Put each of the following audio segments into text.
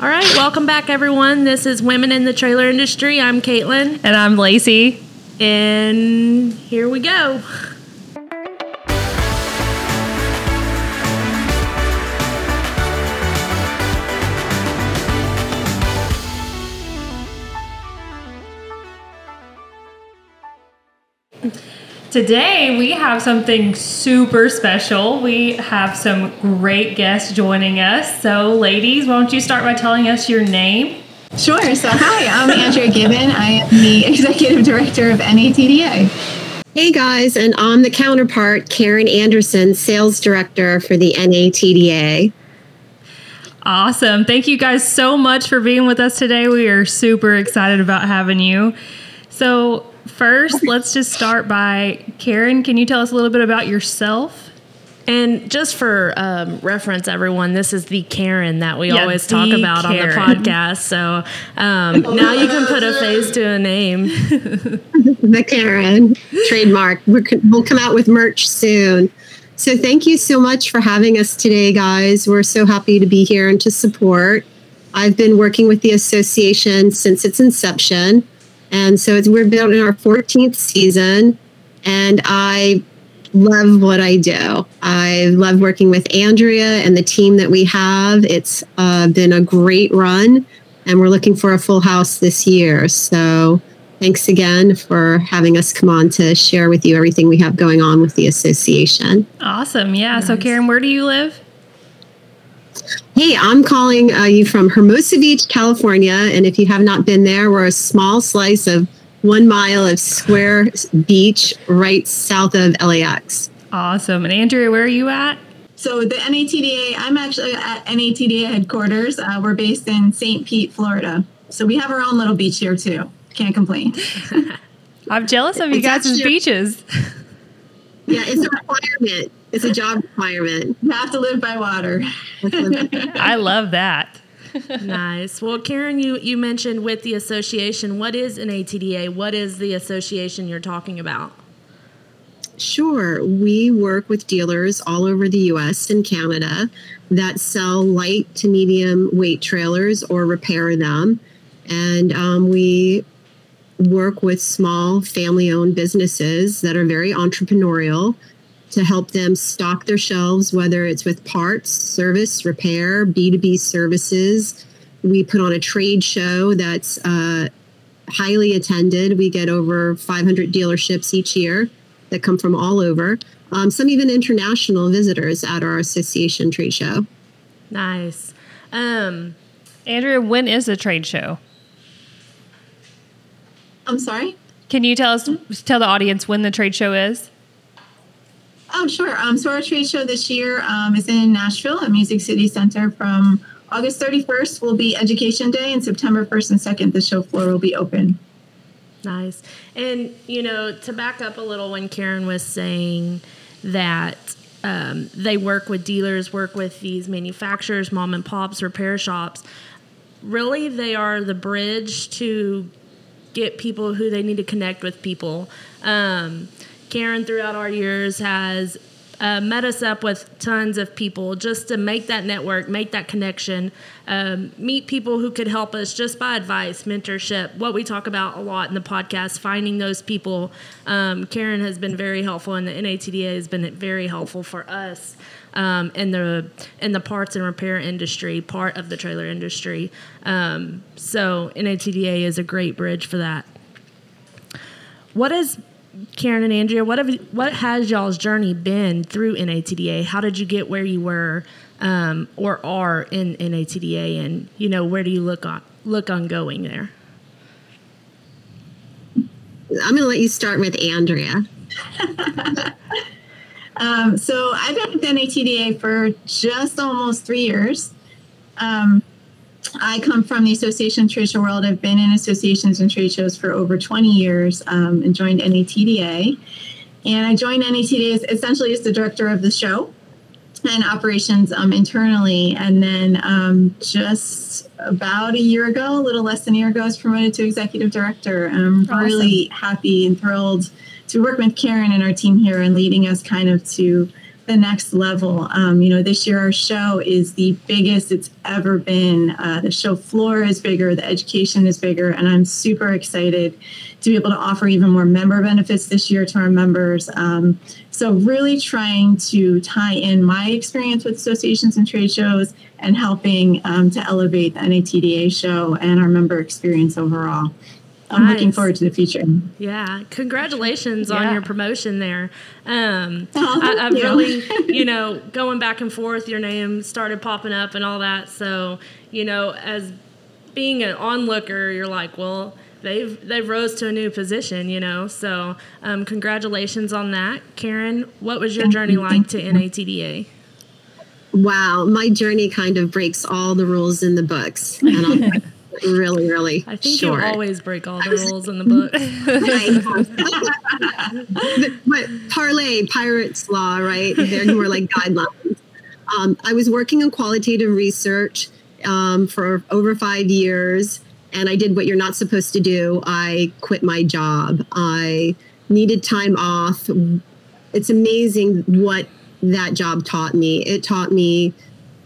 All right, welcome back, everyone. This is Women in the Trailer Industry. I'm Caitlin, And I'm Lacey. and here we go. Today we have something super special. We have some great guests joining us. So, ladies, why don't you start by telling us your name? Sure. So, hi, I'm Andria Gibbon. I am the executive director of NATDA. Hey guys, and I'm the counterpart, Karen Anderson, sales director for the NATDA. Awesome. Thank you guys so much for being with us today. We are super excited about having you. So, first, let's just start by Karen. Can you tell us a little bit about yourself? And just for um, reference, everyone, this is the Karen that we Yeah, always talk the about on the podcast. So um, now you can put a face to a name. The Karen trademark. We're, we'll come out with merch soon. So, thank you so much for having us today, guys. We're so happy to be here and to support. I've been working with the association since its inception. And so it's, we're building our 14th season. And I love what I do. I love working with Andria and the team that we have. It's uh, been a great run, and we're looking for a full house this year. So, thanks again for having us come on to share with you everything we have going on with the association. Awesome. Yeah. So, Karen, where do you live? Hey, I'm calling uh, you from Hermosa Beach, California. And if you have not been there, we're a small slice of one mile of square beach right south of LAX. Awesome. And Andria, where are you at? So, the NATDA, I'm actually at NATDA headquarters. Uh, we're based in St. Pete, Florida. So, we have our own little beach here, too. Can't complain. I'm jealous of you It's guys' actually- beaches. Yeah, it's a requirement. It's a job requirement. You have to live by water. I love that. nice. Well, Karen, you, you mentioned with the association, what is NATDA? What is the association you're talking about? Sure. We work with dealers all over the US and Canada that sell light to medium weight trailers or repair them. And um, we work with small family owned businesses that are very entrepreneurial to help them stock their shelves, whether it's with parts, service, repair, B2B services. We put on a trade show that's uh, highly attended. We get over 500 dealerships each year that come from all over, um, some even international visitors at our association trade show. Nice. Um, Andria, when is the trade show? I'm sorry? Can you tell us, tell the audience when the trade show is? Oh, sure. Um, so, our trade show this year um, is in Nashville at Music City Center from August 31st will be Education Day, and September 1st and 2nd, the show floor will be open. Nice. And, you know, to back up a little, when Karen was saying that um, they work with dealers, work with these manufacturers, mom and pops, repair shops, really they are the bridge to get people who they need to connect with people. Um, Karen, throughout our years, has uh, met us up with tons of people just to make that network, make that connection, um, meet people who could help us just by advice, mentorship, what we talk about a lot in the podcast, finding those people. Um, Karen has been very helpful, and the NATDA has been very helpful for us um, in the in the parts and repair industry, part of the trailer industry. Um, so NATDA is a great bridge for that. What is Karen and Andria? What have what has y'all's journey been through NATDA? How did you get where you were um, or are in NATDA, and you know where do you look on look on going there? I'm going to let you start with Andria. Um, so I've been with NATDA for just almost three years. Um, I come from the association trade show world. I've been in associations and trade shows for over 20 years um, and joined NATDA. And I joined NATDA as, essentially as the director of the show and operations um, internally. And then um, just about a year ago, a little less than a year ago, I was promoted to executive director. And I'm Awesome. really happy and thrilled to work with Karen and our team here and leading us kind of to the next level. Um, you know, this year our show is the biggest it's ever been. Uh, the show floor is bigger, the education is bigger, and I'm super excited to be able to offer even more member benefits this year to our members. Um, so, really trying to tie in my experience with associations and trade shows and helping um, to elevate the NATDA show and our member experience overall. I'm nice. looking forward to the future. Yeah, congratulations yeah. on your promotion there. Um, oh, I, have really, you know, going back and forth, your name started popping up and all that. So, you know, as being an onlooker, you're like, well, they've they've rose to a new position, you know. So, um, congratulations on that, Karen. What was your journey like to NATDA? Wow, my journey kind of breaks all the rules in the books, and really, really I think short. you always break all the rules in the book. but, but parlay, Pirates Law, right? They're more like guidelines. Um, I was working on qualitative research um, for over five years, and I did what you're not supposed to do. I quit my job. I needed time off. It's amazing what that job taught me. It taught me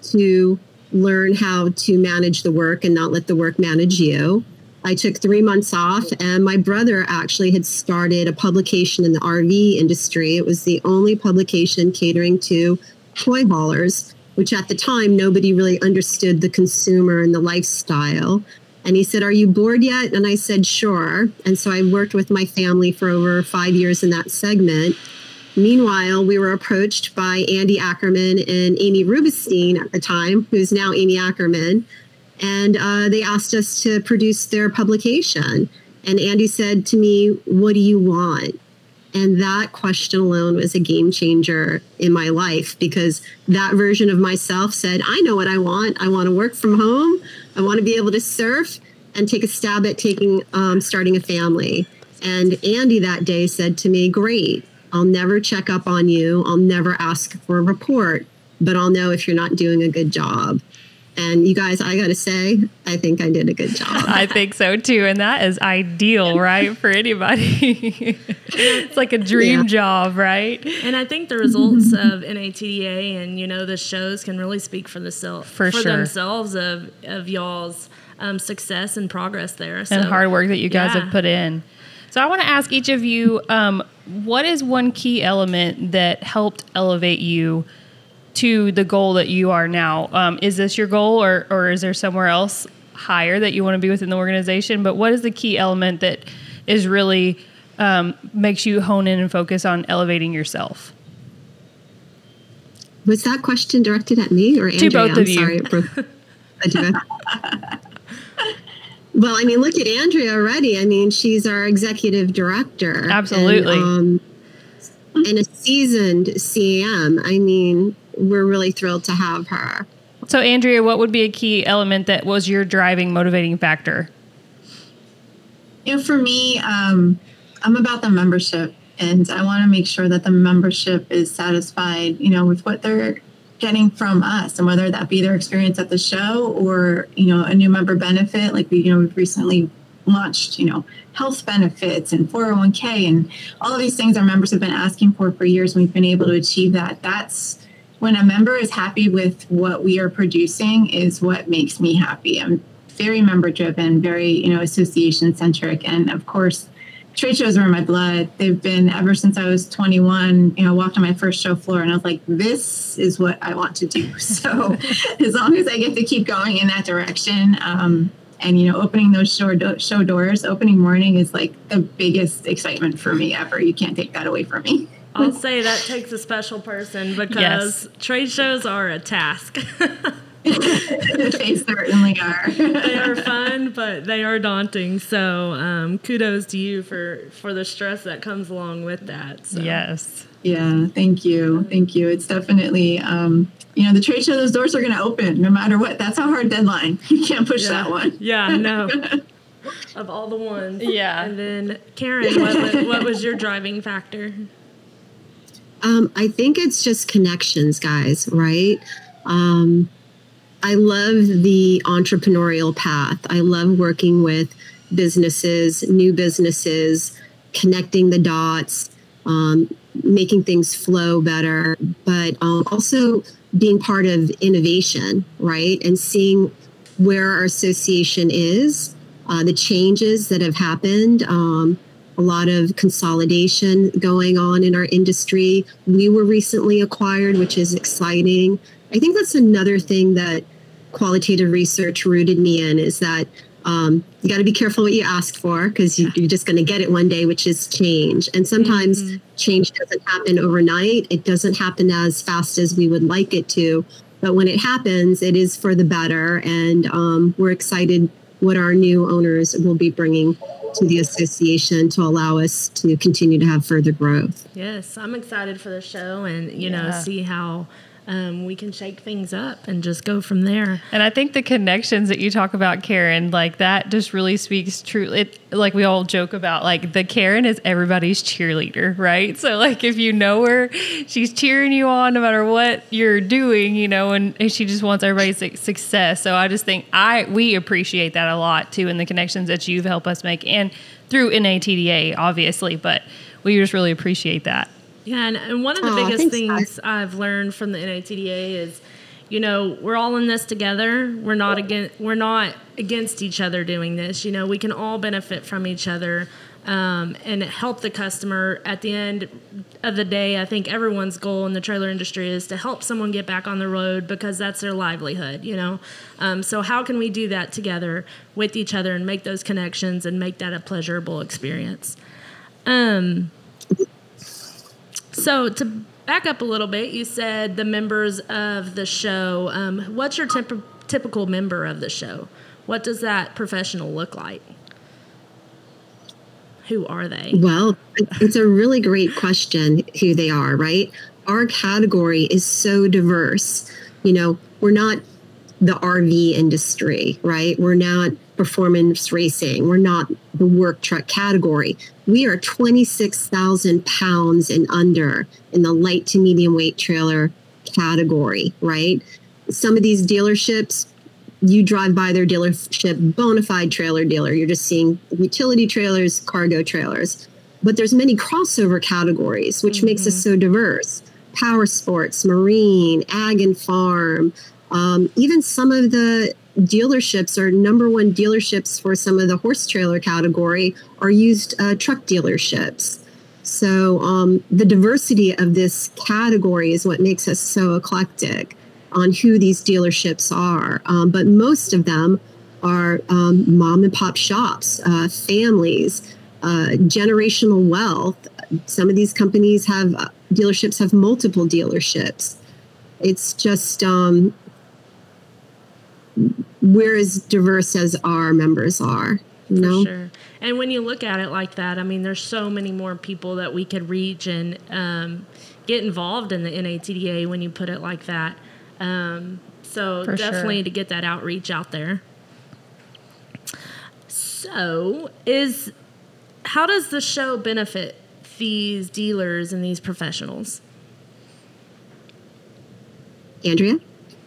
to learn how to manage the work and not let the work manage you. I took three months off, and my brother actually had started a publication in the RV industry. It was the only publication catering to toy haulers, which at the time nobody really understood the consumer and the lifestyle. And he said, Are you bored yet? And I said, Sure. And so I worked with my family for over five years in that segment. Meanwhile, we were approached by Andy Ackerman and Amy Rubinstein at the time, who's now Amy Ackerman, and uh, they asked us to produce their publication. And Andy said to me, What do you want? And that question alone was a game changer in my life because that version of myself said, I know what I want. I want to work from home. I want to be able to surf and take a stab at taking um, starting a family. And Andy that day said to me, Great, I'll never check up on you. I'll never ask for a report, but I'll know if you're not doing a good job. And you guys, I got to say, I think I did a good job. I think so too. And that is ideal, right? For anybody. it's like a dream yeah. job, right? And I think the results of NATDA and, you know, the shows can really speak for the self, for, for sure. themselves of, of y'all's um, success and progress there. So, and hard work that you guys yeah. have put in. So I want to ask each of you, um, what is one key element that helped elevate you to the goal that you are now? Um, is this your goal, or or is there somewhere else higher that you want to be within the organization? But what is the key element that is really um, makes you hone in and focus on elevating yourself? Was that question directed at me or Andria? To both of I'm you. Sorry, Well, I mean, look at Andria already. I mean, she's our executive director. Absolutely. And, um, and a seasoned CM. I mean, we're really thrilled to have her. So, Andria, what would be a key element that was your driving, motivating factor? You know, for me, um, I'm about the membership, and I want to make sure that the membership is satisfied. You know, with what they're getting from us and whether that be their experience at the show or you know a new member benefit like we you know we've recently launched you know health benefits and 401k and all of these things our members have been asking for for years and we've been able to achieve that. That's when a member is happy with what we are producing is what makes me happy. I'm very member driven very you know association centric and of course trade shows are in my blood. They've been ever since I was 21. You know, walked on my first show floor, and I was like, "This is what I want to do." So, as long as I get to keep going in that direction, um, and you know, opening those show do- show doors, opening morning is like the biggest excitement for me ever. You can't take that away from me. I'll say that takes a special person because yes. trade shows are a task. They certainly are. they are fun, but they are daunting. So um, kudos to you for for the stress that comes along with that. So. Yes. Yeah. Thank you. Thank you. It's definitely. Um, you know, the trade show, those doors are going to open no matter what. That's a hard deadline. You can't push yeah. that one. Yeah, no. of all the ones. Yeah. And then, Karen, what was, what was your driving factor? Um, I think it's just connections, guys, right? Um, I love the entrepreneurial path. I love working with businesses, new businesses, connecting the dots. Um, making things flow better, but um, also being part of innovation, right? And seeing where our association is, uh, the changes that have happened, um, a lot of consolidation going on in our industry. We were recently acquired, which is exciting. I think that's another thing that qualitative research rooted me in is that um, you got to be careful what you ask for because you, are just going to get it one day, which is change. And sometimes mm-hmm. change doesn't happen overnight. It doesn't happen as fast as we would like it to. But when it happens, it is for the better. And um, we're excited what our new owners will be bringing to the association to allow us to continue to have further growth. Yes, I'm excited for the show and, you yeah. know, see how um, we can shake things up and just go from there. And I think the connections that you talk about, Karen, like that just really speaks true. It like we all joke about, like the Karen is everybody's cheerleader, right? So like if you know her, she's cheering you on no matter what you're doing, you know, and, and she just wants everybody's success. So I just think I we appreciate that a lot too, in the connections that you've helped us make, and through NATDA, obviously, but we just really appreciate that. Yeah, and, and one of the oh, biggest things I've learned from the NATDA is, you know, we're all in this together. We're not against we're not against each other doing this. You know, we can all benefit from each other. Um, and help the customer at the end of the day. I think everyone's goal in the trailer industry is to help someone get back on the road because that's their livelihood, you know. Um, so how can we do that together with each other and make those connections and make that a pleasurable experience? Um, so to back up a little bit, you said the members of the show. Um, what's your temp- typical member of the show? What does that professional look like? Who are they? Well, it's a really great question who they are, right? Our category is so diverse. You know, we're not the RV industry, right? We're not performance racing. We're not the work truck category. We are 26,000 pounds and under in the light to medium weight trailer category, right? Some of these dealerships, you drive by their dealership, bona fide trailer dealer. You're just seeing utility trailers, cargo trailers. But there's many crossover categories, which mm-hmm. makes us so diverse. Power sports, marine, ag and farm, um, even some of the dealerships or number one dealerships for some of the horse trailer category are used uh, truck dealerships. So um, the diversity of this category is what makes us so eclectic on who these dealerships are. Um, but most of them are um, mom and pop shops, uh, families, uh, generational wealth. Some of these companies have uh, dealerships have multiple dealerships. It's just um, we're as diverse as our members are. You know? sure. And when you look at it like that, I mean, there's so many more people that we could reach and um, get involved in the NATDA when you put it like that. Um, so For definitely sure. to get that outreach out there. So, is how does the show benefit these dealers and these professionals? Andria?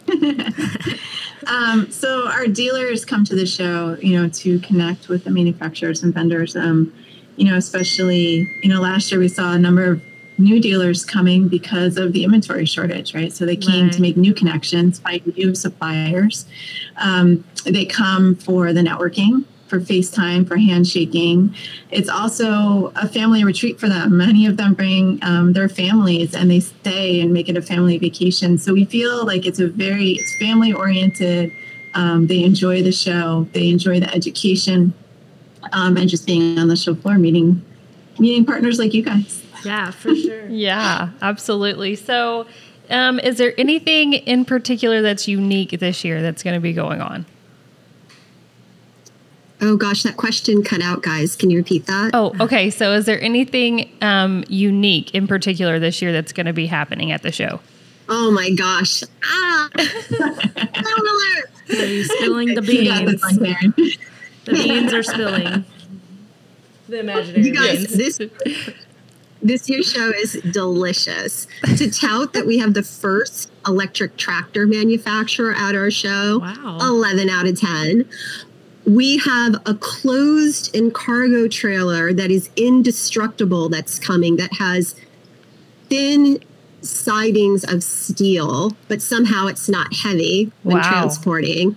um, so our dealers come to the show, you know, to connect with the manufacturers and vendors. Um, you know, especially, you know, last year we saw a number of new dealers coming because of the inventory shortage, right? So they came right. to make new connections, find new suppliers. Um, they come for the networking for FaceTime, for handshaking. It's also a family retreat for them. Many of them bring um, their families and they stay and make it a family vacation. So we feel like it's a very it's family oriented. Um, they enjoy the show. They enjoy the education um, and just being on the show floor, meeting meeting partners like you guys. Yeah, for sure. yeah, absolutely. So, um, is there anything in particular that's unique this year that's going to be going on? Oh gosh, that question cut out, guys. Can you repeat that? Oh, okay. So, is there anything um, unique in particular this year that's going to be happening at the show? Oh my gosh! Ah, Are you spilling the beans? the beans are spilling. The imaginary you guys, beans. This this year's show is delicious. to tout that we have the first electric tractor manufacturer at our show, wow. 11 out of 10 we have a closed and cargo trailer that is indestructible that's coming that has thin sidings of steel, but somehow it's not heavy when Wow. transporting.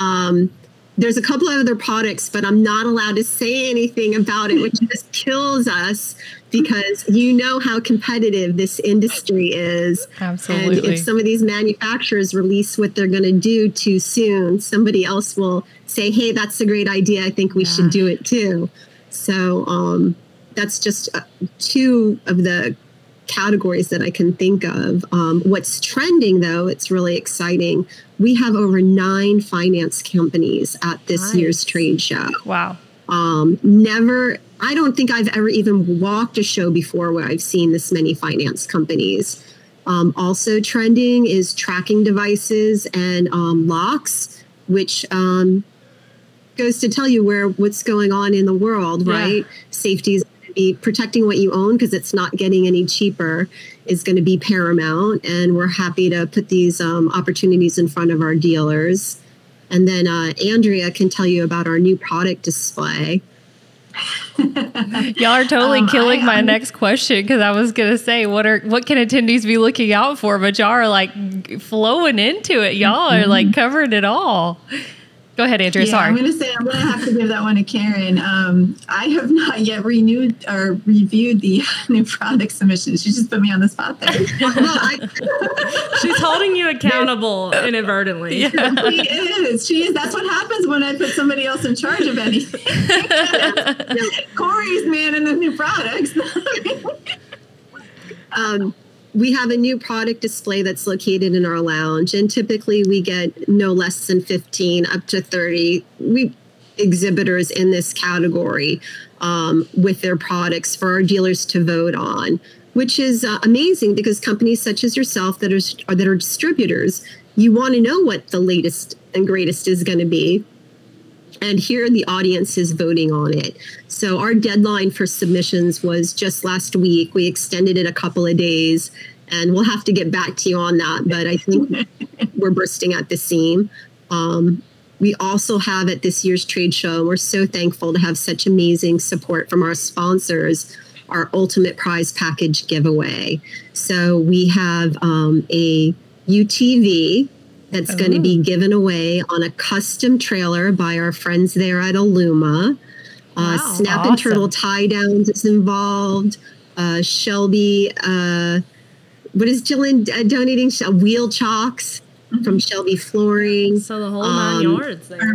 Um, there's a couple of other products, but I'm not allowed to say anything about it, which just kills us because you know how competitive this industry is. And if some of these manufacturers release what they're going to do too soon, somebody else will say, "Hey, that's a great idea. I think we Yeah. should do it too." So um, that's just uh, two of the categories that I can think of. Um, what's trending, though, it's really exciting. We have over nine finance companies at this Nice. year's trade show wow. um, never i don't think i've ever even walked a show before where i've seen this many finance companies um, also trending is tracking devices and um, locks which um, goes to tell you where what's going on in the world Yeah. right safety is going to be protecting what you own because it's not getting any cheaper is going to be paramount and we're happy to put these um, opportunities in front of our dealers and then uh, Andria can tell you about our new product display. Y'all are totally Um, killing I- my next question because I was gonna say what are what can attendees be looking out for, but y'all are like flowing into it. Y'all are like covering it all. Go ahead, Andria. Yeah, Sorry. I'm going to say I'm going to have to give that one to Karen. Um, I have not yet renewed or reviewed the new product submissions. She just put me on the spot there. Well, I, She's holding you accountable inadvertently. she is. She is. That's what happens when I put somebody else in charge of anything. Corey's manning the new products. um, we have a new product display that's located in our lounge, and typically we get no less than 15 up to 30 we exhibitors in this category um, with their products for our dealers to vote on, which is uh, amazing because companies such as yourself that are that are distributors, you want to know what the latest and greatest is going to be and here the audience is voting on it. So our deadline for submissions was just last week. We extended it a couple of days, and we'll have to get back to you on that. But I think we're bursting at the seam. Um, we also have at this year's trade show, we're so thankful to have such amazing support from our sponsors, our ultimate prize package giveaway. So we have um, a UTV that's going to be given away on a custom trailer by our friends there at Illuma. Uh, Wow, Snap awesome. and Turtle tie downs is involved. Uh, Shelby, uh, what is Jillian uh, donating? Wheel chocks from Shelby Flooring. So the whole nine Um, yards there.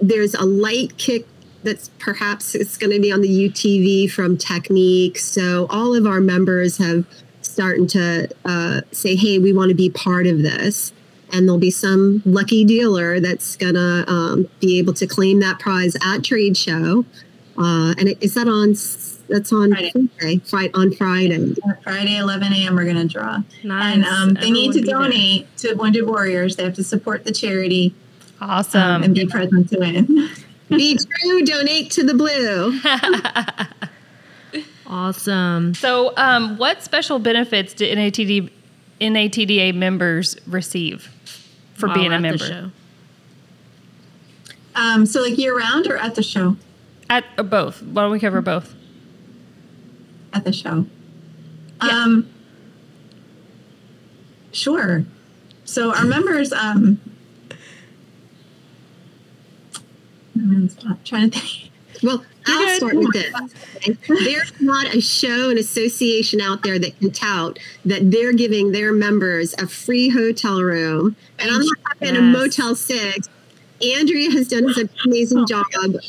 There's a light kick that's perhaps it's going to be on the UTV from Technique. So all of our members have starting to uh, say, "Hey, we want to be part of this." And there'll be some lucky dealer that's gonna um, be able to claim that prize at trade show. Uh, and it, is that on? That's on Friday. Friday. Friday on Friday. Friday, 11 a.m. We're going to draw. Nice. And um, they need to Everyone be there. donate to Wounded Warriors. They have to support the charity um, Awesome. and be present to win. Be true. Donate to the blue. Awesome. so, um, what special benefits do NATD NATDA members receive for While being a member? show. Um, so, like year round or at the show? At or both. Why don't we cover both? At the show. Um, sure. So, our members, um, I'm on the spot, trying to think. Well, I'll start with this. There's not a show, and association out there that can tout that they're giving their members a free hotel room. And I'm not talking a Motel 6. Andria has done an amazing job.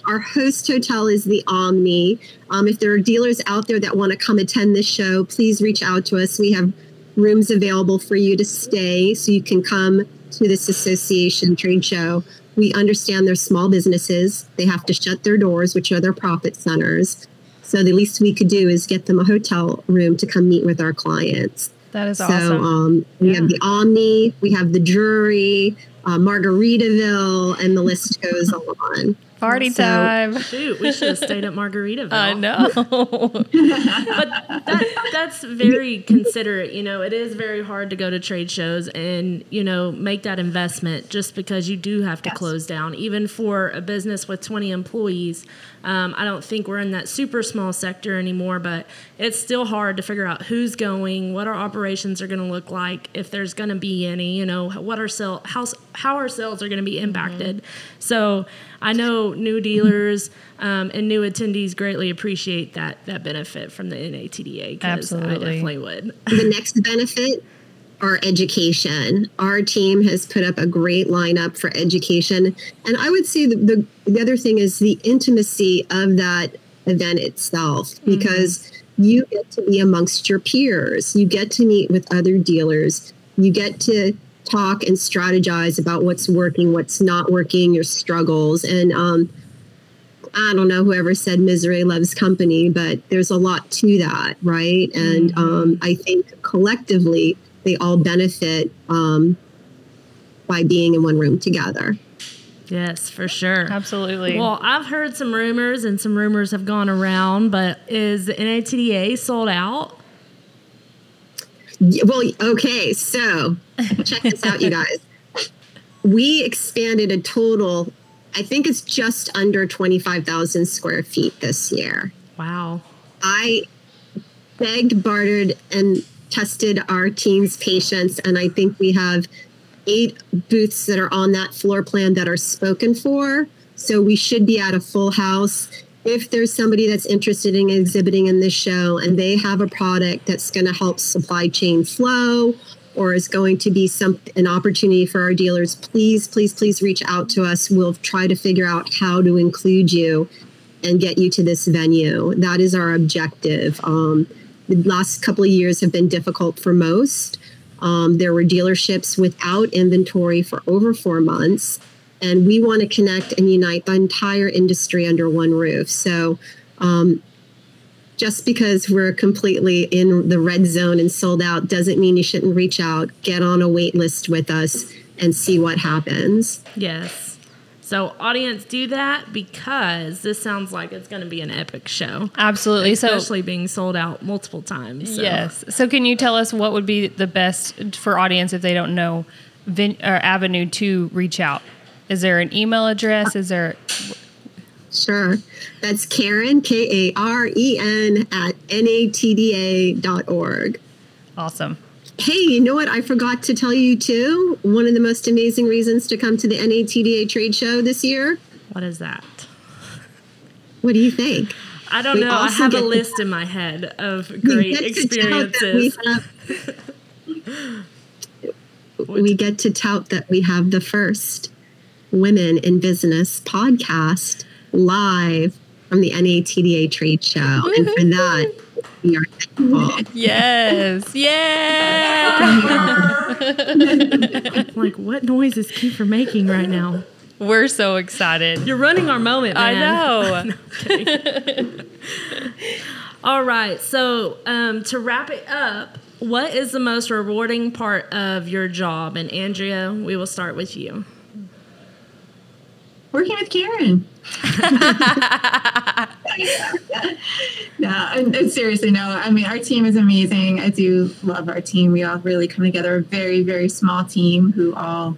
Our host hotel is the Omni. Um, if there are dealers out there that want to come attend this show, please reach out to us. We have rooms available for you to stay so you can come to this association trade show. We understand they're small businesses. They have to shut their doors, which are their profit centers. So the least we could do is get them a hotel room to come meet with our clients. That is So awesome. um, we have the Omni, we have the Drury, uh, Margaritaville, and the list goes on. Party So- time. Shoot, we should have stayed at Margaritaville. I know. but that, that's very considerate. You know, it is very hard to go to trade shows and you know make that investment just because you do have to Yes. close down. Even for a business with twenty employees, um, I don't think we're in that super small sector anymore. But it's still hard to figure out who's going, what our operations are going to look like, if there's going to be any. You know, what our sale, how how our sales are going to be impacted. So I know new dealers um, and new attendees greatly appreciate that that benefit from the NATDA. 'cause I Absolutely. definitely would. the next benefit our education. Our team has put up a great lineup for education. And I would say the, the, the other thing is the intimacy of that event itself, because you get to be amongst your peers, you get to meet with other dealers, you get to talk and strategize about what's working, what's not working, your struggles. And um, I don't know whoever said misery loves company, but there's a lot to that, right? And um, I think collectively they all benefit um, by being in one room together. Yes, for sure. Absolutely. Well, I've heard some rumors, and some rumors have gone around. But is the NATDA sold out? Well, okay, so check this out, you guys. We expanded a total, I think it's just under 25,000 square feet this year. Wow. I begged, bartered, and tested our team's patience, and I think we have eight booths that are on that floor plan that are spoken for. So we should be at a full house. If there's somebody that's interested in exhibiting in this show and they have a product that's going to help supply chain flow or is going to be some an opportunity for our dealers, please, please, please reach out to us. We'll try to figure out how to include you and get you to this venue. That is our objective. Um, the last couple of years have been difficult for most. Um, there were dealerships without inventory for over four months, and we want to connect and unite the entire industry under one roof. So, um, just because we're completely in the red zone and sold out doesn't mean you shouldn't reach out, get on a wait list with us, and see what happens. Yes. So, audience, do that because this sounds like it's going to be an epic show, Absolutely. So especially being sold out multiple times. So. Yes. So can you tell us what would be the best for audience if they don't know vin- or avenue to reach out? Is there an email address? Is there Sure. That's Karen, K A R E N, at natda.org. awesome? Hey, you know what? I forgot to tell you too. One of the most amazing reasons to come to the NATDA trade show this year. What is that? What do you think? I don't We know. I have a get to- list in my head of We great get to tout that we experiences. have- we get to tout that we have the first women in business podcast live from the NATDA trade show. And for that, we are thankful. Yes. Yeah. I'm like, what noises Kiefer making right now? We're so excited. You're running our moment, I know. All right. So, um, to wrap it up, what is the most rewarding part of your job? And Andria, we will start with you. Working with Karen. no, and, and seriously, no. I mean, our team is amazing. I do love our team. We all really come together. A very, very small team who all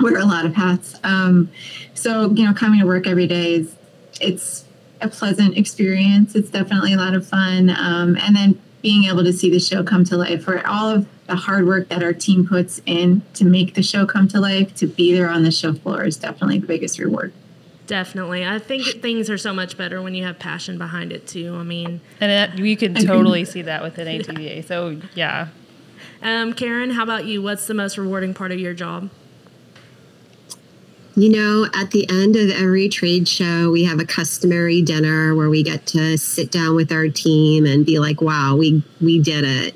wear a lot of hats. Um, so you know, coming to work every day is it's a pleasant experience. It's definitely a lot of fun. Um, and then being able to see the show come to life for all of the hard work that our team puts in to make the show come to life, to be there on the show floor is definitely the biggest reward. Definitely. I think things are so much better when you have passion behind it, too. I mean, And that, you can totally see that with NATDA. So yeah. um, Karen, how about you? What's the most rewarding part of your job? You know, at the end of every trade show, we have a customary dinner where we get to sit down with our team and be like, "Wow, we we did it."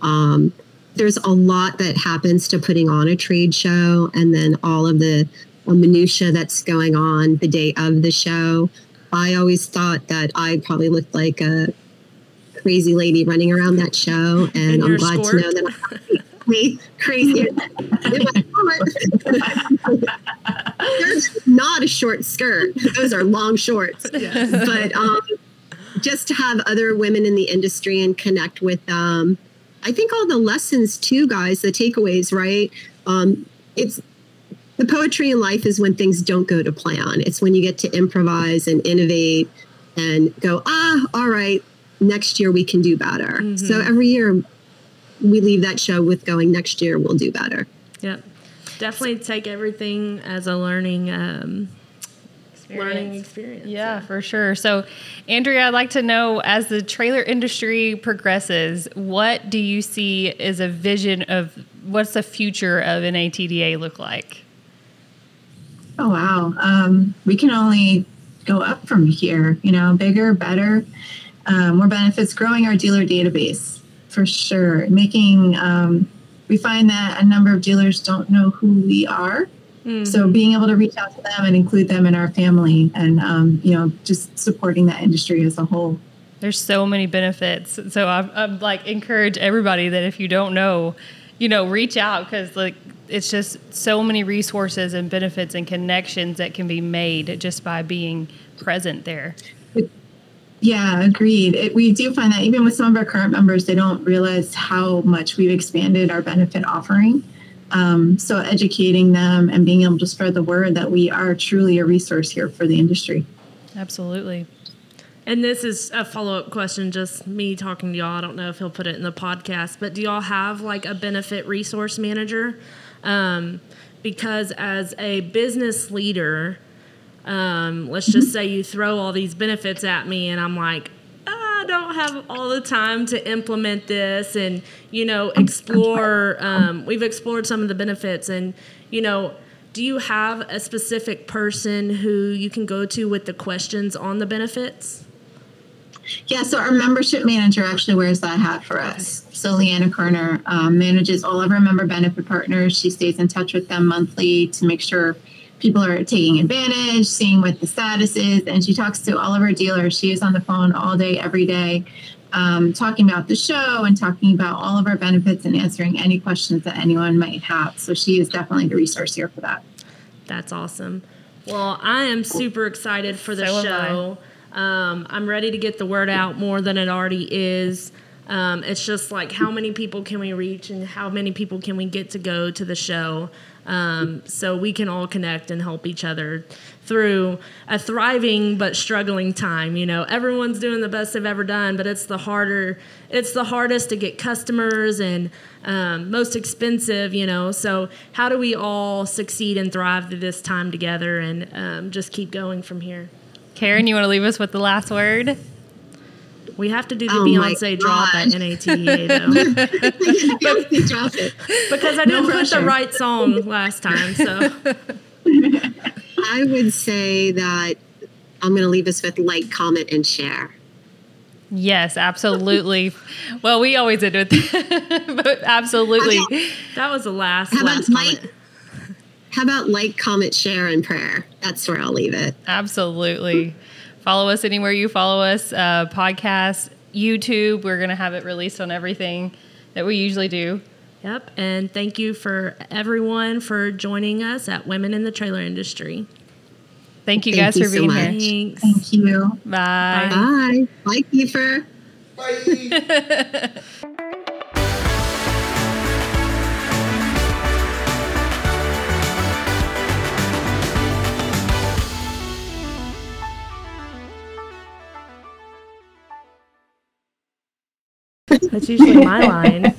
Um, there's a lot that happens to putting on a trade show, and then all of the minutia that's going on the day of the show. I always thought that I probably looked like a crazy lady running around that show, and In I'm glad to know that. I me crazy. There's not a short skirt; those are long shorts. But um, just to have other women in the industry and connect with them, I think all the lessons too, guys. The takeaways, right? Um, it's the poetry in life is when things don't go to plan. It's when you get to improvise and innovate and go, ah, all right, next year we can do better. Mm-hmm. So every year we leave that show with going, next year we'll do better. Yep. Definitely take everything as a learning um, experience. learning experience. Yeah, for sure. So, Andria, I'd like to know as the trailer industry progresses, what do you see as a vision of what's the future of NATDA look like? Oh wow, um, we can only go up from here. You know, bigger, better, um, more benefits. Growing our dealer database for sure. Making um, we find that a number of dealers don't know who we are. Mm-hmm. So being able to reach out to them and include them in our family, and um, you know, just supporting that industry as a whole. There's so many benefits. So I'm, I'm like encourage everybody that if you don't know, you know, reach out because like it's just so many resources and benefits and connections that can be made just by being present there. Yeah, agreed. It, we do find that even with some of our current members, they don't realize how much we've expanded our benefit offering. Um, so, educating them and being able to spread the word that we are truly a resource here for the industry. Absolutely. And this is a follow up question, just me talking to y'all. I don't know if he'll put it in the podcast, but do y'all have like a benefit resource manager? Um, because as a business leader, um, let's just say you throw all these benefits at me, and I'm like, I don't have all the time to implement this and, you know, explore. Um, we've explored some of the benefits, and, you know, do you have a specific person who you can go to with the questions on the benefits? Yeah, so our membership manager actually wears that hat for us. So Leanna Kerner um, manages all of our member benefit partners. She stays in touch with them monthly to make sure people are taking advantage, seeing what the status is, and she talks to all of our dealers. She is on the phone all day, every day, um, talking about the show and talking about all of our benefits and answering any questions that anyone might have. So she is definitely the resource here for that. That's awesome. Well, I am super excited for the so show. Um, I'm ready to get the word out more than it already is. Um, it's just like how many people can we reach and how many people can we get to go to the show um, so we can all connect and help each other through a thriving but struggling time. You know, everyone's doing the best they've ever done, but it's the harder, it's the hardest to get customers and um, most expensive. You know, so how do we all succeed and thrive through this time together and um, just keep going from here? Karen, you want to leave us with the last word? We have to do the oh Beyonce drop at NATDA though. drop it. Because I didn't no put the right song last time, so. I would say that I'm going to leave us with like, comment, and share. Yes, absolutely. well, we always did it, but absolutely. That was the last. How last about comment. like? How about like, comment, share, and prayer? That's where I'll leave it. Absolutely. Follow us anywhere you follow us. Uh, podcast, YouTube. We're going to have it released on everything that we usually do. Yep. And thank you for everyone for joining us at Women in the Trailer Industry. Thank you thank guys you for being so here. Thanks. Thank you. Bye. Bye. Bye, Kiefer. Bye. That's usually my line.